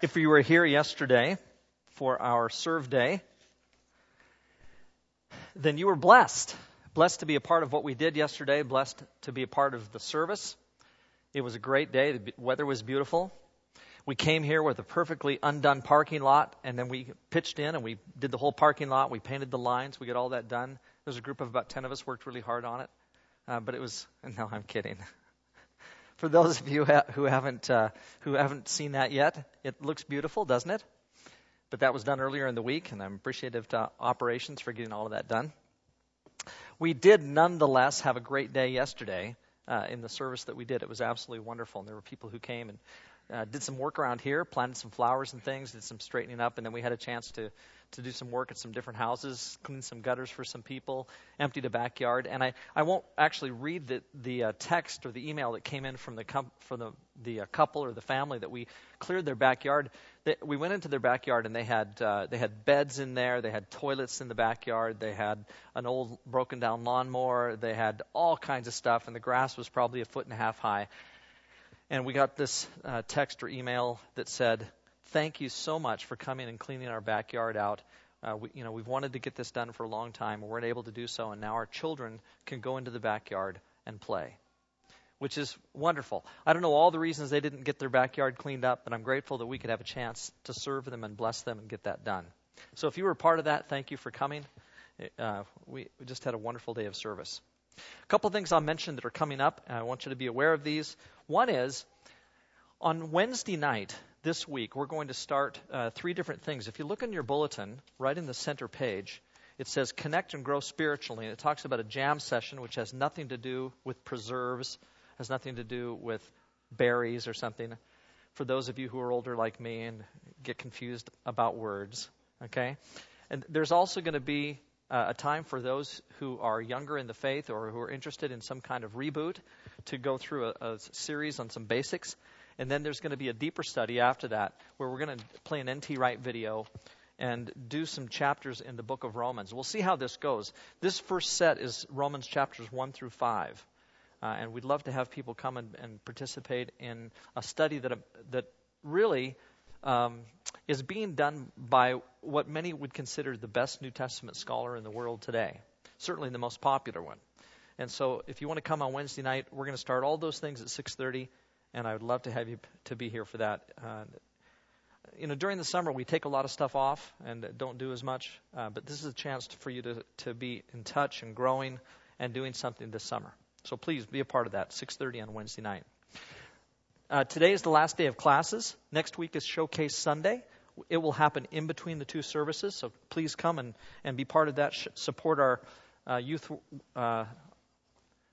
If you were here yesterday for our serve day, then you were blessed. Blessed to be a part of what we did yesterday, blessed to be a part of the service. It was a great day. The weather was beautiful. We came here with a perfectly undone parking lot, and then we pitched in and we did the whole parking lot. We painted the lines. We got all that done. There was a group of about 10 of us worked really hard on it. Uh, but it was, no, I'm kidding. For those of you who haven't uh, who haven't seen that yet, it looks beautiful, doesn't it? But that was done earlier in the week, and I'm appreciative to operations for getting all of that done. We did nonetheless have a great day yesterday uh, in the service that we did. It was absolutely wonderful, and there were people who came and uh, did some work around here, planted some flowers and things, did some straightening up, and then we had a chance to to do some work at some different houses, clean some gutters for some people, emptied a backyard. And I, I won't actually read the, the uh, text or the email that came in from the, com- from the, the uh, couple or the family that we cleared their backyard. They, we went into their backyard and they had, uh, they had beds in there, they had toilets in the backyard, they had an old broken down lawnmower, they had all kinds of stuff, and the grass was probably a foot and a half high. And we got this uh, text or email that said, thank you so much for coming and cleaning our backyard out. Uh, we, you know, we've wanted to get this done for a long time. We weren't able to do so, and now our children can go into the backyard and play, which is wonderful. I don't know all the reasons they didn't get their backyard cleaned up, but I'm grateful that we could have a chance to serve them and bless them and get that done. So if you were part of that, thank you for coming. Uh, we, we just had a wonderful day of service. A couple of things I'll mention that are coming up. I want you to be aware of these. One is on Wednesday night, this week, we're going to start uh, three different things. If you look in your bulletin, right in the center page, it says connect and grow spiritually. And it talks about a jam session, which has nothing to do with preserves, has nothing to do with berries or something. For those of you who are older like me and get confused about words, okay? And there's also going to be uh, a time for those who are younger in the faith or who are interested in some kind of reboot to go through a, a series on some basics. And then there's going to be a deeper study after that where we're going to play an NT Wright video and do some chapters in the book of Romans. We'll see how this goes. This first set is Romans chapters 1 through 5. Uh, and we'd love to have people come and, and participate in a study that, uh, that really um, is being done by what many would consider the best New Testament scholar in the world today, certainly the most popular one. And so, if you want to come on Wednesday night, we're going to start all those things at 6:30 and I would love to have you to be here for that. Uh, you know, during the summer we take a lot of stuff off and don't do as much, uh, but this is a chance for you to to be in touch and growing and doing something this summer. So please be a part of that. 6:30 on Wednesday night. Uh, today is the last day of classes. Next week is Showcase Sunday. It will happen in between the two services, so please come and, and be part of that. Support our uh, youth, uh,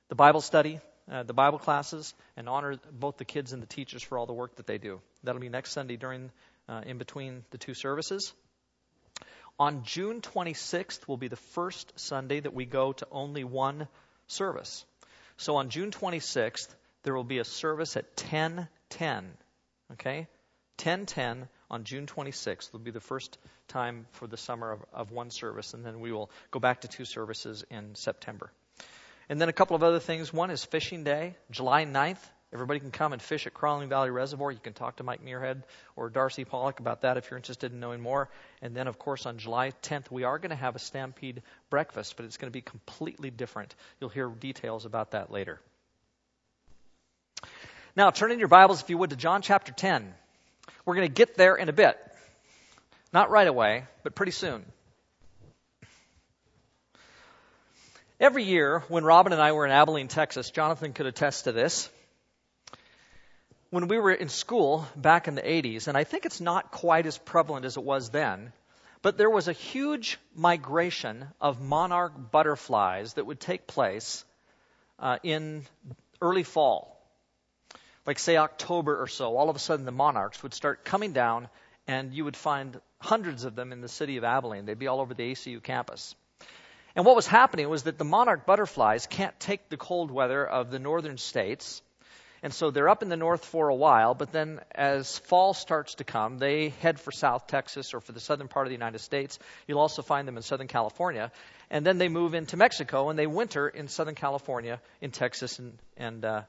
the Bible study, uh, the Bible classes and honor both the kids and the teachers for all the work that they do. That'll be next Sunday during uh, in between the two services. On June 26th will be the first Sunday that we go to only one service. So on June 26th there will be a service at 10:10. Okay, 10:10 on June 26th will be the first time for the summer of, of one service, and then we will go back to two services in September. And then a couple of other things. One is fishing day, July 9th. Everybody can come and fish at Crawling Valley Reservoir. You can talk to Mike Muirhead or Darcy Pollock about that if you're interested in knowing more. And then, of course, on July 10th, we are going to have a Stampede breakfast, but it's going to be completely different. You'll hear details about that later. Now, turn in your Bibles, if you would, to John chapter 10. We're going to get there in a bit. Not right away, but pretty soon. Every year, when Robin and I were in Abilene, Texas, Jonathan could attest to this. When we were in school back in the 80s, and I think it's not quite as prevalent as it was then, but there was a huge migration of monarch butterflies that would take place uh, in early fall. Like, say, October or so, all of a sudden the monarchs would start coming down, and you would find hundreds of them in the city of Abilene. They'd be all over the ACU campus. And what was happening was that the monarch butterflies can't take the cold weather of the northern states. And so they're up in the north for a while, but then as fall starts to come, they head for South Texas or for the southern part of the United States. You'll also find them in Southern California. And then they move into Mexico and they winter in Southern California, in Texas, and, and, uh,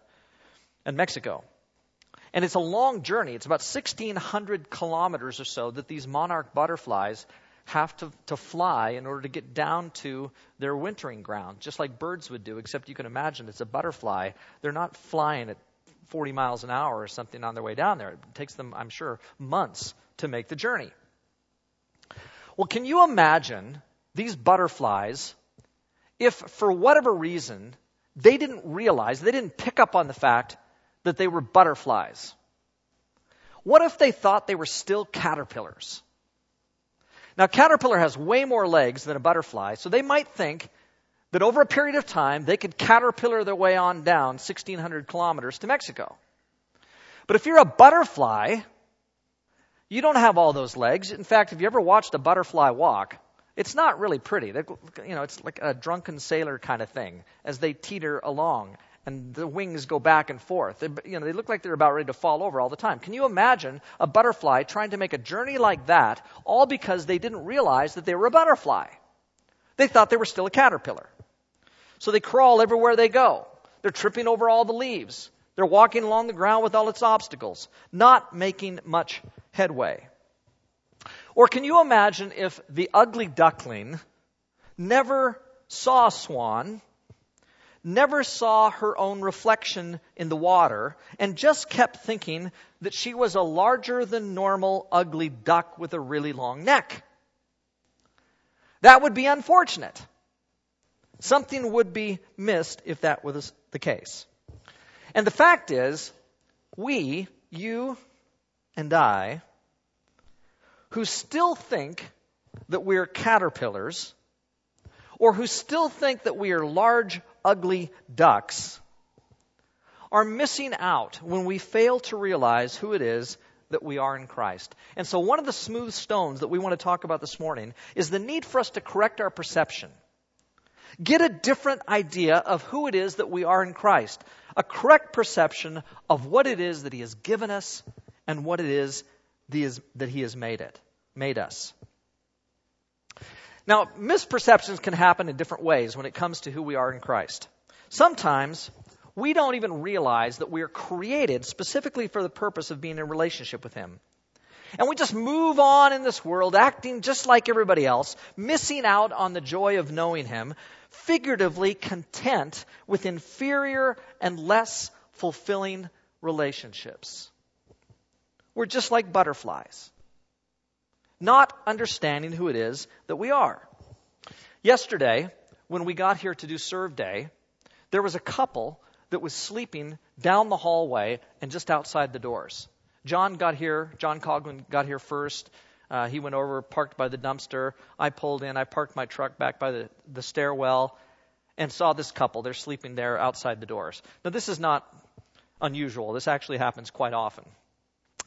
and Mexico. And it's a long journey. It's about 1,600 kilometers or so that these monarch butterflies have to, to fly in order to get down to their wintering ground, just like birds would do, except you can imagine it's a butterfly. They're not flying at 40 miles an hour or something on their way down there. It takes them, I'm sure, months to make the journey. Well, can you imagine these butterflies if, for whatever reason, they didn't realize, they didn't pick up on the fact that they were butterflies? What if they thought they were still caterpillars? Now, caterpillar has way more legs than a butterfly, so they might think that over a period of time they could caterpillar their way on down 1,600 kilometers to Mexico. But if you're a butterfly, you don't have all those legs. In fact, if you ever watched a butterfly walk, it's not really pretty. They, you know, it's like a drunken sailor kind of thing as they teeter along and the wings go back and forth. They, you know, they look like they're about ready to fall over all the time. Can you imagine a butterfly trying to make a journey like that, all because they didn't realize that they were a butterfly? They thought they were still a caterpillar. So they crawl everywhere they go. They're tripping over all the leaves. They're walking along the ground with all its obstacles, not making much headway. Or can you imagine if the ugly duckling never saw a swan, never saw her own reflection in the water, and just kept thinking that she was a larger than normal ugly duck with a really long neck? That would be unfortunate. Something would be missed if that was the case. And the fact is, we, you and I, who still think that we're caterpillars, or who still think that we are large, ugly ducks, are missing out when we fail to realize who it is that we are in Christ. And so, one of the smooth stones that we want to talk about this morning is the need for us to correct our perception. Get a different idea of who it is that we are in Christ. A correct perception of what it is that He has given us and what it is that he has made it, made us. Now, misperceptions can happen in different ways when it comes to who we are in Christ. Sometimes we don't even realize that we are created specifically for the purpose of being in relationship with Him. And we just move on in this world, acting just like everybody else, missing out on the joy of knowing Him, figuratively content with inferior and less fulfilling relationships. We're just like butterflies, not understanding who it is that we are. Yesterday, when we got here to do serve day, there was a couple that was sleeping down the hallway and just outside the doors. John got here, John Cogman got here first. Uh, he went over, parked by the dumpster. I pulled in. I parked my truck back by the, the stairwell and saw this couple. They're sleeping there outside the doors. Now, this is not unusual. This actually happens quite often.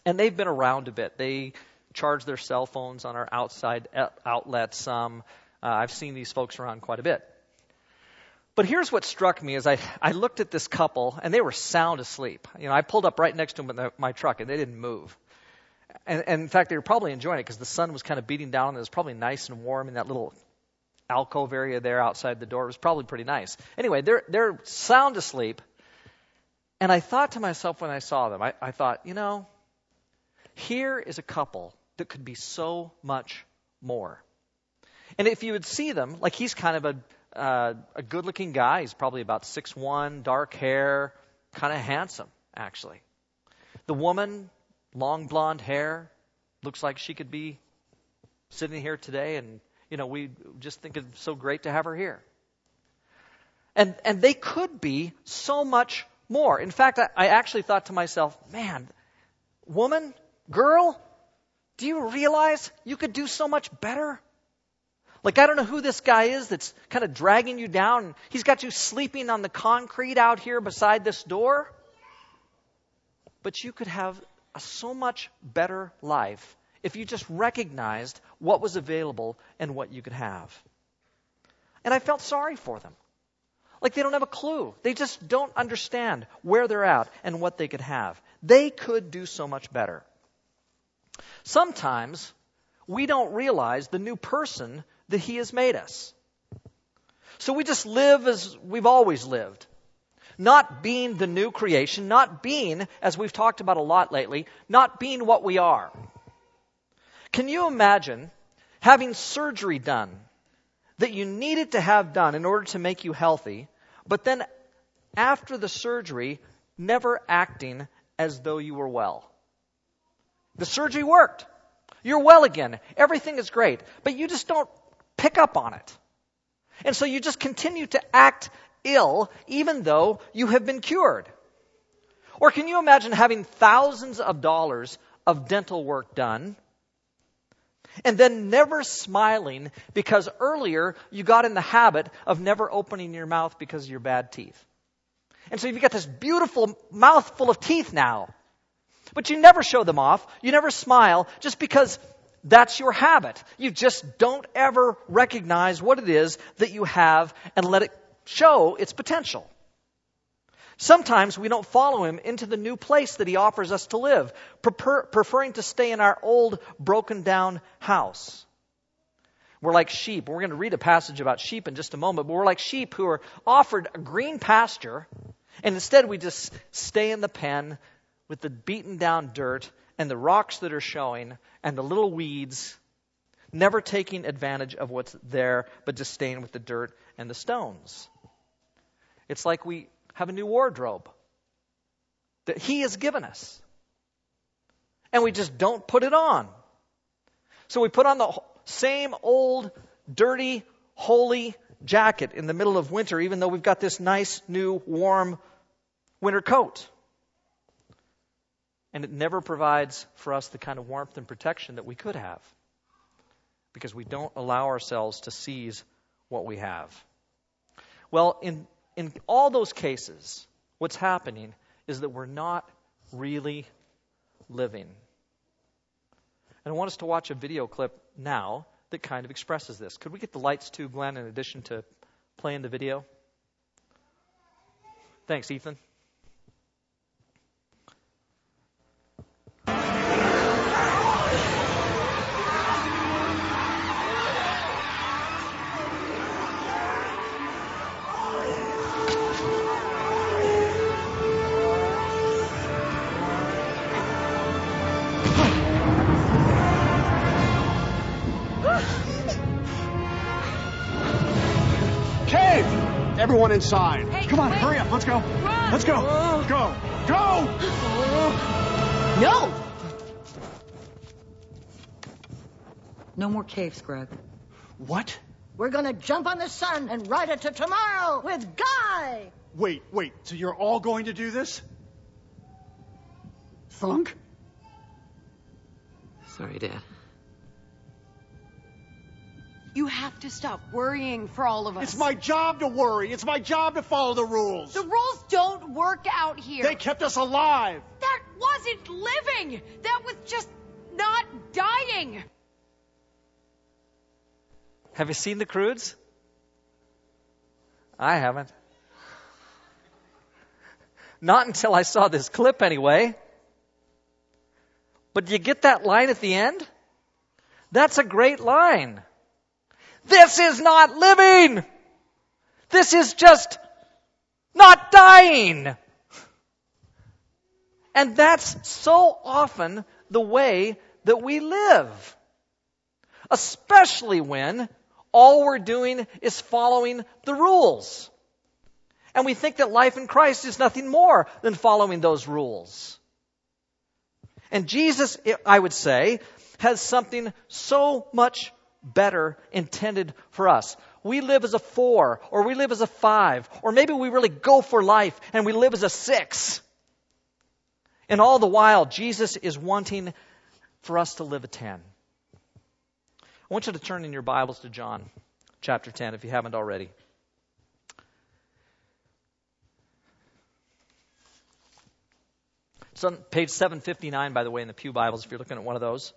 And they've been around a bit. They charge their cell phones on our outside outlets. Um, uh, I've seen these folks around quite a bit. But here's what struck me as I, I looked at this couple, and they were sound asleep. You know, I pulled up right next to them in the, my truck, and they didn't move. And, and in fact, they were probably enjoying it because the sun was kind of beating down, and it was probably nice and warm in that little alcove area there outside the door. It was probably pretty nice. Anyway, they're, they're sound asleep. And I thought to myself when I saw them, I, I thought, you know, here is a couple that could be so much more. And if you would see them, like he's kind of a, uh, a good looking guy. He's probably about six one, dark hair, kind of handsome, actually. The woman, long blonde hair, looks like she could be sitting here today, and, you know, we just think it's so great to have her here. And, and they could be so much more. In fact, I, I actually thought to myself, man, woman, Girl, do you realize you could do so much better? Like, I don't know who this guy is that's kind of dragging you down. He's got you sleeping on the concrete out here beside this door. But you could have a so much better life if you just recognized what was available and what you could have. And I felt sorry for them. Like they don't have a clue. They just don't understand where they're at and what they could have. They could do so much better. Sometimes we don't realize the new person that He has made us. So we just live as we've always lived. not being the new creation, not being, as we've talked about a lot lately, not being what we are. Can you imagine having surgery done that you needed to have done in order to make you healthy, but then after the surgery, never acting as though you were well? The surgery worked. You're well again. Everything is great, but you just don't pick up on it. And so you just continue to act ill even though you have been cured. Or can you imagine having thousands of dollars of dental work done and then never smiling because earlier you got in the habit of never opening your mouth because of your bad teeth? And so you've got this beautiful mouth full of teeth now. But you never show them off. You never smile just because that's your habit. You just don't ever recognize what it is that you have and let it show its potential. Sometimes we don't follow him into the new place that he offers us to live, prefer, preferring to stay in our old, broken down house. We're like sheep. We're going to read a passage about sheep in just a moment, but we're like sheep who are offered a green pasture, and instead we just stay in the pen with the beaten down dirt and the rocks that are showing and the little weeds, never taking advantage of what's there, but just staying with the dirt and the stones. It's like we have a new wardrobe that He has given us. And we just don't put it on. So we put on the same old, dirty, holy jacket in the middle of winter, even though we've got this nice, new, warm winter coat. And it never provides for us the kind of warmth and protection that we could have because we don't allow ourselves to seize what we have. Well, in, in all those cases, what's happening is that we're not really living. And I want us to watch a video clip now that kind of expresses this. Could we get the lights too, Glenn, in addition to playing the video? Thanks, Ethan. Everyone inside. Hey, Come on, wait. hurry up. Let's go. Run. Let's go. Go. Go. No! No more caves, Grug. What? We're gonna jump on the sun and ride it to tomorrow with Guy! Wait, wait. So you're all going to do this? Thunk? Sorry, Dad. You have to stop worrying for all of us. It's my job to worry. It's my job to follow the rules. The rules don't work out here. They kept us alive. That wasn't living. That was just not dying. Have you seen the Croods? I haven't. Not until I saw this clip, anyway. But do you get that line at the end? That's a great line. This is not living! This is just not dying! And that's so often the way that we live. Especially when all we're doing is following the rules. And we think that life in Christ is nothing more than following those rules. And Jesus, I would say, has something so much better intended for us. We live as a four, or we live as a five, or maybe we really go for life and we live as a six. And all the while, Jesus is wanting for us to live a ten. I want you to turn in your Bibles to John chapter 10 if you haven't already. It's on page 759, by the way, in the Pew Bibles, if you're looking at one of those.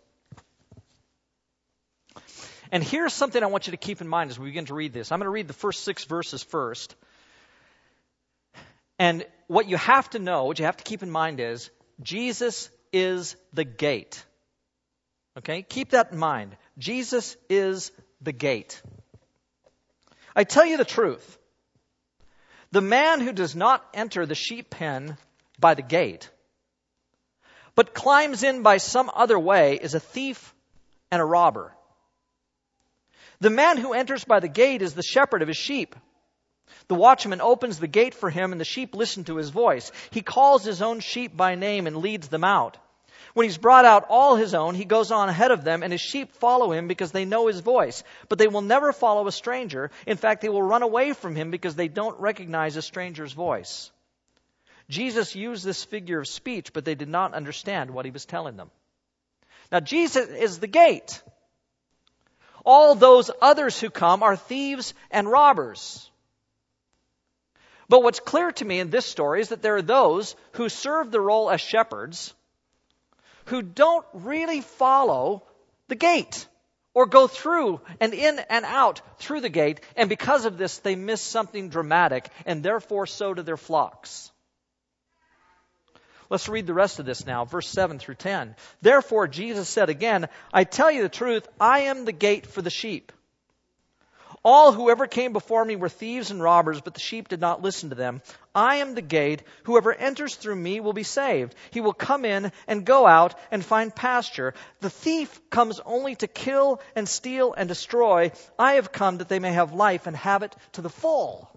And here's something I want you to keep in mind as we begin to read this. I'm going to read the first six verses first. And what you have to know, what you have to keep in mind is Jesus is the gate. Okay? Keep that in mind. Jesus is the gate. I tell you the truth. The man who does not enter the sheep pen by the gate, but climbs in by some other way, is a thief and a robber. The man who enters by the gate is the shepherd of his sheep. The watchman opens the gate for him, and the sheep listen to his voice. He calls his own sheep by name and leads them out. When he's brought out all his own, he goes on ahead of them, and his sheep follow him because they know his voice. But they will never follow a stranger. In fact, they will run away from him because they don't recognize a stranger's voice. Jesus used this figure of speech, but they did not understand what he was telling them. Now, Jesus is the gate. All those others who come are thieves and robbers. But what's clear to me in this story is that there are those who serve the role as shepherds who don't really follow the gate or go through and in and out through the gate, and because of this, they miss something dramatic, and therefore so do their flocks. Let's read the rest of this now, verse 7 through 10. Therefore, Jesus said again, I tell you the truth, I am the gate for the sheep. All who ever came before me were thieves and robbers, but the sheep did not listen to them. I am the gate. Whoever enters through me will be saved. He will come in and go out and find pasture. The thief comes only to kill and steal and destroy. I have come that they may have life and have it to the full.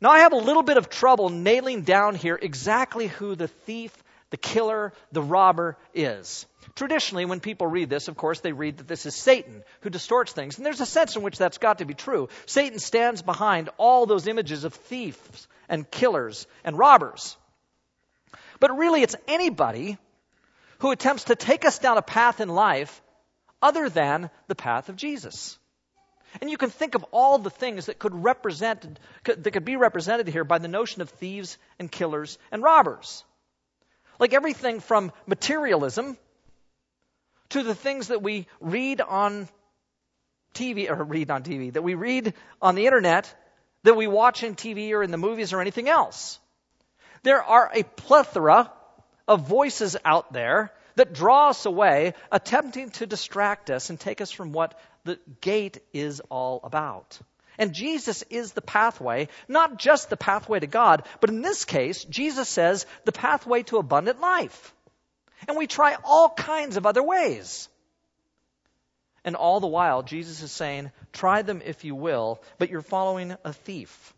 Now, I have a little bit of trouble nailing down here exactly who the thief, the killer, the robber is. Traditionally, when people read this, of course, they read that this is Satan who distorts things. And there's a sense in which that's got to be true. Satan stands behind all those images of thieves and killers and robbers. But really, it's anybody who attempts to take us down a path in life other than the path of Jesus. And you can think of all the things that could represent that could be represented here by the notion of thieves and killers and robbers. Like everything from materialism to the things that we read on TV or read on TV, that we read on the internet, that we watch in TV or in the movies or anything else. There are a plethora of voices out there that draw us away, attempting to distract us and take us from what the gate is all about. And Jesus is the pathway, not just the pathway to God, but in this case, Jesus says the pathway to abundant life. And we try all kinds of other ways. And all the while, Jesus is saying, try them if you will, but you're following a thief,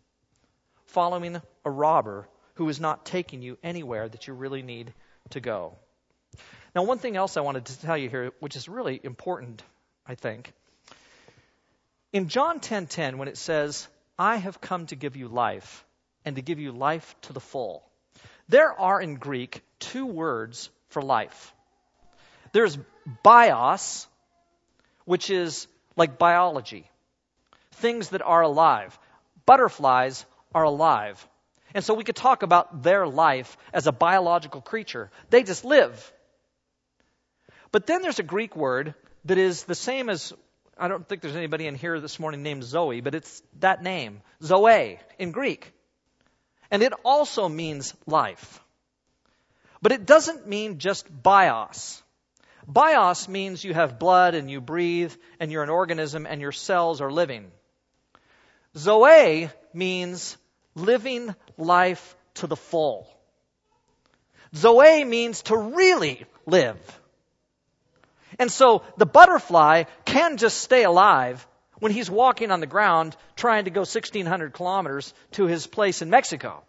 following a robber who is not taking you anywhere that you really need to go. Now, one thing else I wanted to tell you here, which is really important, I think. In John 10:10, 10, 10, when it says, "I have come to give you life, and to give you life to the full," there are in Greek two words for life. There's bios, which is like biology, things that are alive. Butterflies are alive. And so we could talk about their life as a biological creature. They just live. But then there's a Greek word that is the same as, I don't think there's anybody in here this morning named Zoe, but it's that name, Zoe, in Greek. And it also means life. But it doesn't mean just bios. Bios means you have blood and you breathe and you're an organism and your cells are living. Zoe means living life to the full. Zoe means to really live. And so the butterfly can just stay alive when he's walking on the ground trying to go 1600 kilometers to his place in Mexico.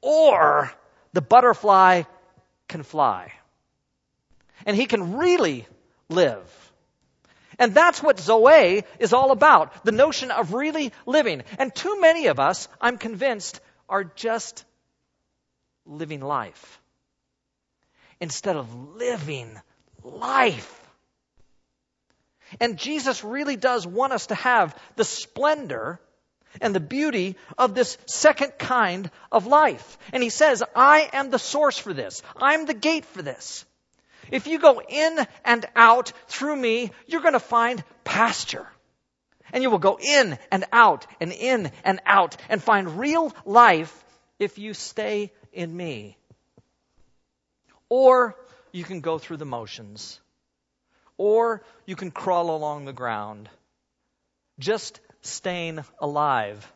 Or the butterfly can fly. And he can really live. And that's what Zoe is all about the notion of really living. And too many of us, I'm convinced, are just living life instead of living life. And Jesus really does want us to have the splendor and the beauty of this second kind of life. And he says, I am the source for this. I'm the gate for this. If you go in and out through me, you're going to find pasture. And you will go in and out and in and out and find real life if you stay in me. Or you can go through the motions. Or you can crawl along the ground. Just staying alive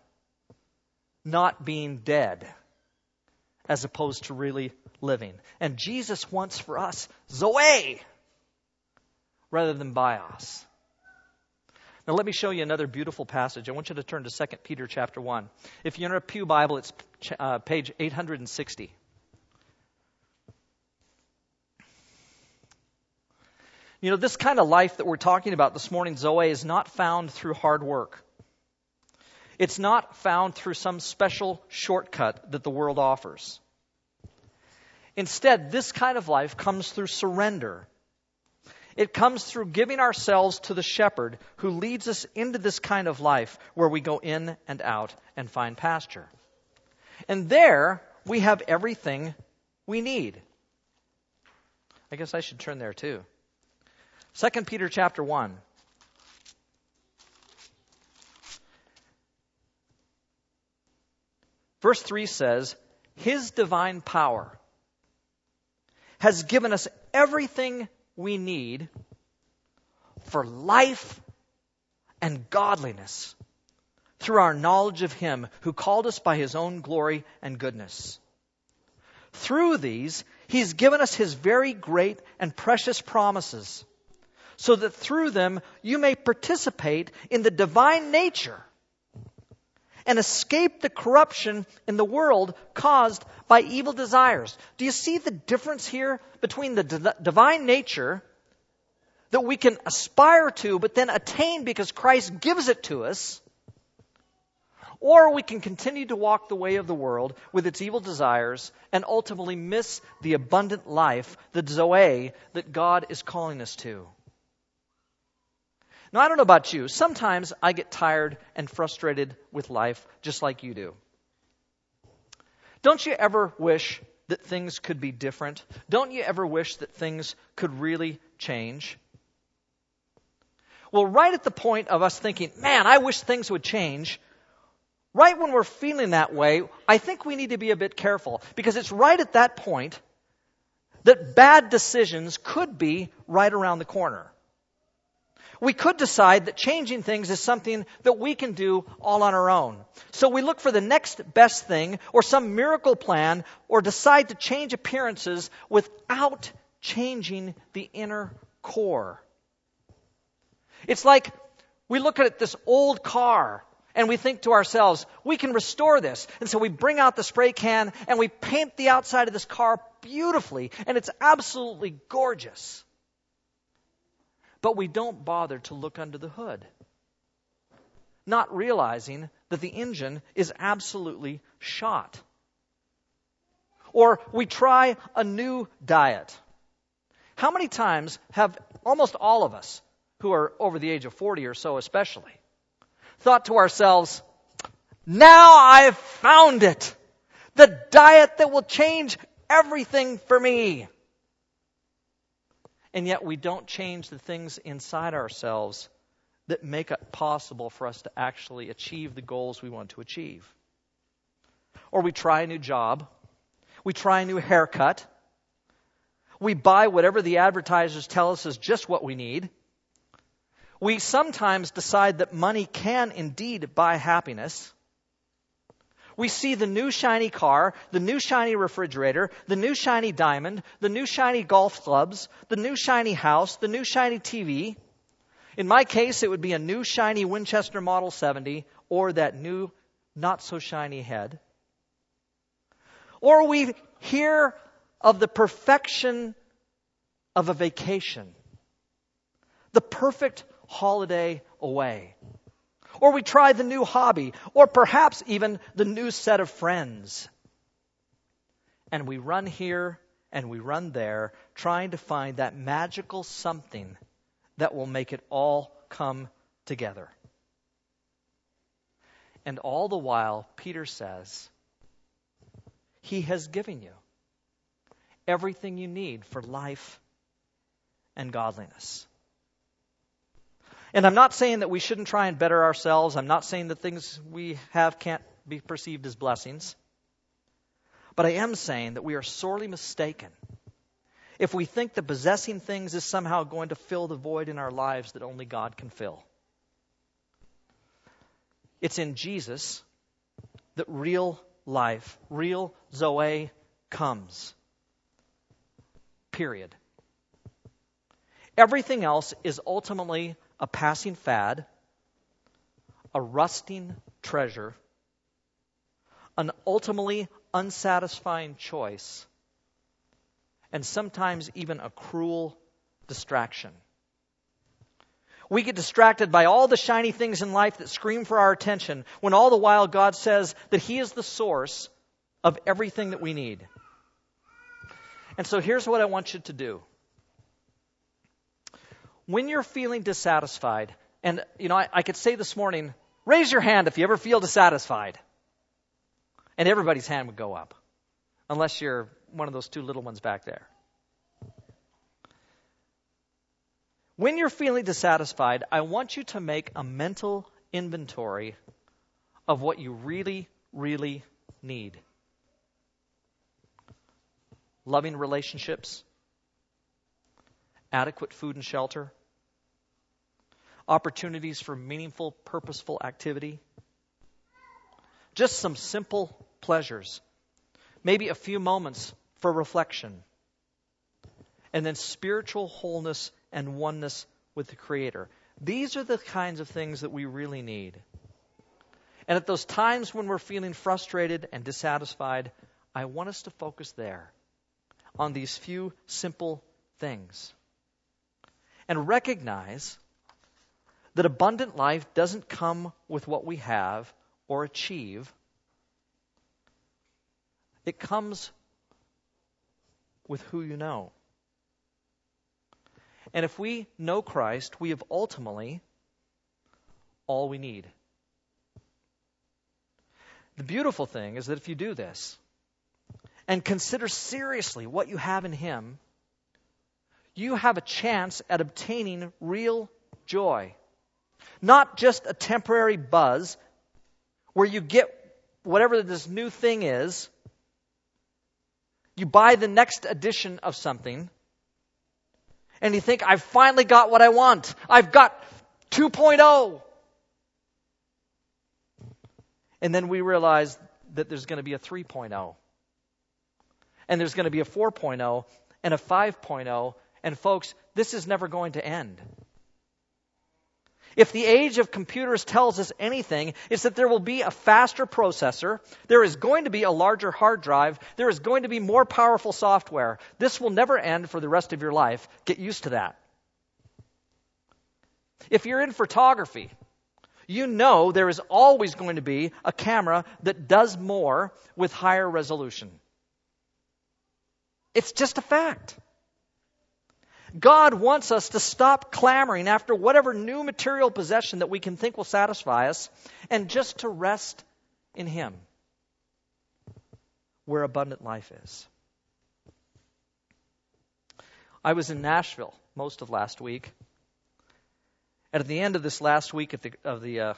not being dead as opposed to really living. And Jesus wants for us Zoe rather than bios. Now let me show you another beautiful passage. I want you to turn to 2 Peter chapter 1. If you're in a Pew Bible, it's uh, page 860. You know, this kind of life that we're talking about this morning, Zoe, is not found through hard work. It's not found through some special shortcut that the world offers. Instead, this kind of life comes through surrender. It comes through giving ourselves to the shepherd who leads us into this kind of life where we go in and out and find pasture. And there we have everything we need. I guess I should turn there too. 2 Peter chapter 1. Verse 3 says, His divine power has given us everything we need for life and godliness through our knowledge of Him who called us by His own glory and goodness. Through these, He's given us His very great and precious promises, so that through them you may participate in the divine nature and escape the corruption in the world caused by evil desires. Do you see the difference here between the d- divine nature that we can aspire to but then attain because Christ gives it to us? Or we can continue to walk the way of the world with its evil desires and ultimately miss the abundant life, the Zoe, that God is calling us to. Now, I don't know about you. Sometimes I get tired and frustrated with life just like you do. Don't you ever wish that things could be different? Don't you ever wish that things could really change? Well, right at the point of us thinking, man, I wish things would change, right when we're feeling that way, I think we need to be a bit careful because it's right at that point that bad decisions could be right around the corner. We could decide that changing things is something that we can do all on our own. So we look for the next best thing or some miracle plan or decide to change appearances without changing the inner core. It's like we look at this old car and we think to ourselves, we can restore this. And so we bring out the spray can and we paint the outside of this car beautifully and it's absolutely gorgeous but we don't bother to look under the hood, not realizing that the engine is absolutely shot. Or we try a new diet. How many times have almost all of us, who are over the age of 40 or so especially, thought to ourselves, now I've found it! The diet that will change everything for me and yet we don't change the things inside ourselves that make it possible for us to actually achieve the goals we want to achieve. Or we try a new job, we try a new haircut, we buy whatever the advertisers tell us is just what we need. We sometimes decide that money can indeed buy happiness. We see the new shiny car, the new shiny refrigerator, the new shiny diamond, the new shiny golf clubs, the new shiny house, the new shiny TV. In my case, it would be a new shiny Winchester Model 70 or that new not so shiny head. Or we hear of the perfection of a vacation, the perfect holiday away. Or we try the new hobby, or perhaps even the new set of friends. And we run here and we run there, trying to find that magical something that will make it all come together. And all the while, Peter says, He has given you everything you need for life and godliness. And I'm not saying that we shouldn't try and better ourselves. I'm not saying that things we have can't be perceived as blessings. But I am saying that we are sorely mistaken if we think that possessing things is somehow going to fill the void in our lives that only God can fill. It's in Jesus that real life, real Zoe comes. Period. Everything else is ultimately a passing fad, a rusting treasure, an ultimately unsatisfying choice, and sometimes even a cruel distraction. We get distracted by all the shiny things in life that scream for our attention, when all the while God says that He is the source of everything that we need. And so here's what I want you to do. When you're feeling dissatisfied, and you know, I, I could say this morning, raise your hand if you ever feel dissatisfied. And everybody's hand would go up, unless you're one of those two little ones back there. When you're feeling dissatisfied, I want you to make a mental inventory of what you really, really need loving relationships, adequate food and shelter, opportunities for meaningful, purposeful activity, just some simple pleasures, maybe a few moments for reflection, and then spiritual wholeness and oneness with the Creator. These are the kinds of things that we really need. And at those times when we're feeling frustrated and dissatisfied, I want us to focus there on these few simple things. And recognize that abundant life doesn't come with what we have or achieve, it comes with who you know. And if we know Christ, we have ultimately all we need. The beautiful thing is that if you do this and consider seriously what you have in Him, you have a chance at obtaining real joy. Not just a temporary buzz where you get whatever this new thing is, you buy the next edition of something, and you think, I've finally got what I want. I've got 2.0. And then we realize that there's going to be a 3.0. And there's going to be a 4.0 and a 5.0. And folks, this is never going to end. If the age of computers tells us anything, it's that there will be a faster processor, there is going to be a larger hard drive, there is going to be more powerful software. This will never end for the rest of your life. Get used to that. If you're in photography, you know there is always going to be a camera that does more with higher resolution. It's just a fact. God wants us to stop clamoring after whatever new material possession that we can think will satisfy us and just to rest in Him where abundant life is. I was in Nashville most of last week. And at the end of this last week the, of the uh,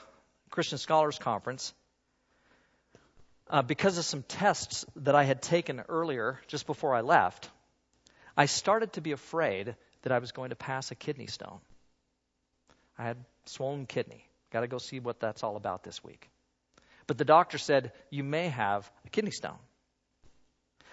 Christian Scholars Conference, uh, because of some tests that I had taken earlier, just before I left, I started to be afraid that I was going to pass a kidney stone. I had swollen kidney. Got to go see what that's all about this week. But the doctor said, You may have a kidney stone.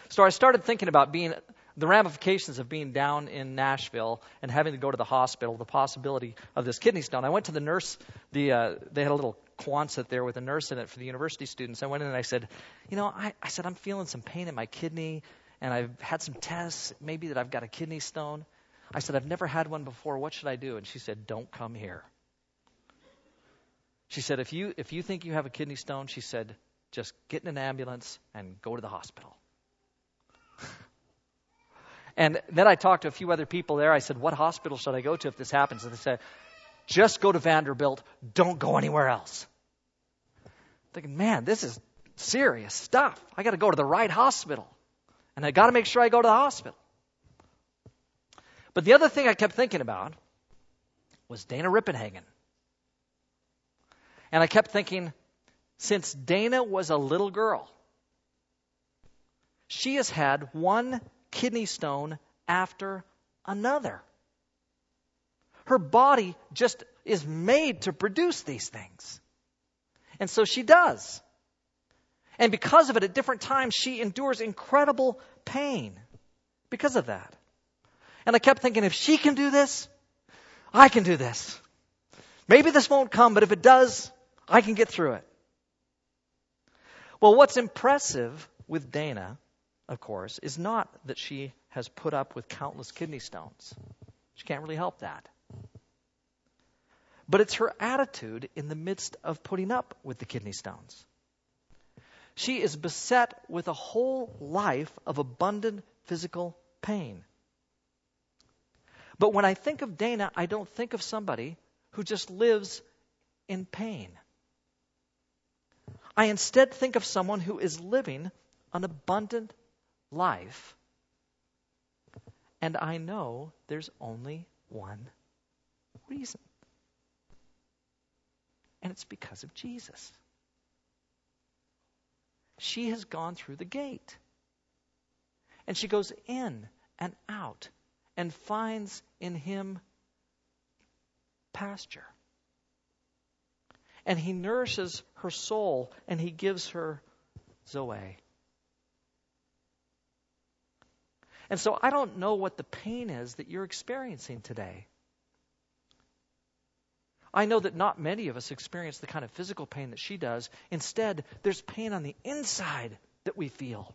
So I started thinking about being the ramifications of being down in Nashville and having to go to the hospital, the possibility of this kidney stone. I went to the nurse, the, uh, they had a little Quonset there with a nurse in it for the university students. I went in and I said, You know, I, I said, I'm feeling some pain in my kidney and I've had some tests, maybe that I've got a kidney stone. I said, I've never had one before. What should I do? And she said, Don't come here. She said, if you, if you think you have a kidney stone, she said, just get in an ambulance and go to the hospital. and then I talked to a few other people there. I said, What hospital should I go to if this happens? And they said, Just go to Vanderbilt. Don't go anywhere else. thinking, man, this is serious stuff. I got to go to the right hospital. And I got to make sure I go to the hospital. But the other thing I kept thinking about was Dana Rippenhagen. And I kept thinking, since Dana was a little girl, she has had one kidney stone after another. Her body just is made to produce these things. And so she does. And because of it, at different times, she endures incredible pain because of that. And I kept thinking, if she can do this, I can do this. Maybe this won't come, but if it does, I can get through it. Well, what's impressive with Dana, of course, is not that she has put up with countless kidney stones. She can't really help that. But it's her attitude in the midst of putting up with the kidney stones. She is beset with a whole life of abundant physical pain. But when I think of Dana, I don't think of somebody who just lives in pain. I instead think of someone who is living an abundant life. And I know there's only one reason. And it's because of Jesus. She has gone through the gate. And she goes in and out and finds in him pasture. And he nourishes her soul and he gives her Zoe. And so I don't know what the pain is that you're experiencing today. I know that not many of us experience the kind of physical pain that she does. Instead, there's pain on the inside that we feel.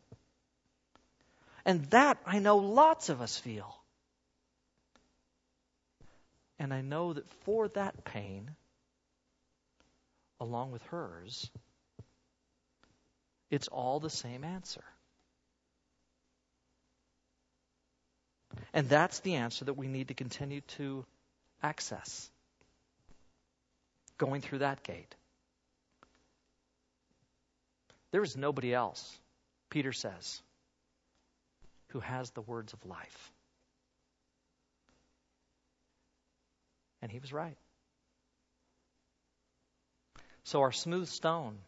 And that I know lots of us feel. And I know that for that pain, along with hers, it's all the same answer. And that's the answer that we need to continue to access going through that gate. There is nobody else, Peter says, who has the words of life. And he was right. So, our smooth stone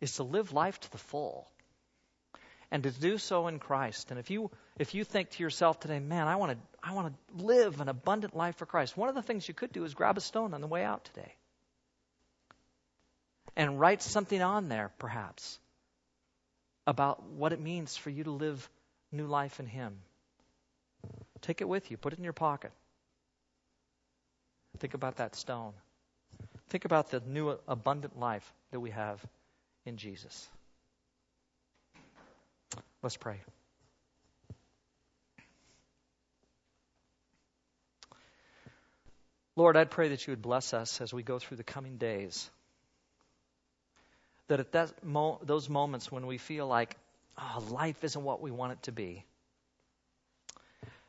is to live life to the full and to do so in Christ. And if you if you think to yourself today, man, I want to I want to live an abundant life for Christ, one of the things you could do is grab a stone on the way out today. And write something on there, perhaps, about what it means for you to live new life in Him. Take it with you, put it in your pocket. Think about that stone. Think about the new abundant life that we have in Jesus. Let's pray. Lord, I'd pray that you would bless us as we go through the coming days. That at that mo- those moments when we feel like oh, life isn't what we want it to be,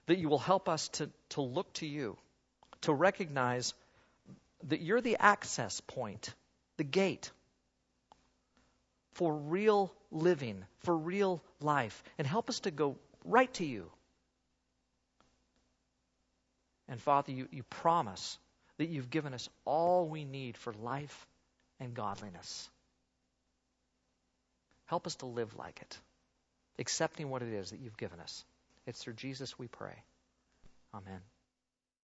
that you will help us to, to look to you, to recognize that you're the access point, the gate for real living, for real life, and help us to go right to you. And Father, you, you promise that you've given us all we need for life and godliness. Help us to live like it, accepting what it is that you've given us. It's through Jesus we pray. Amen.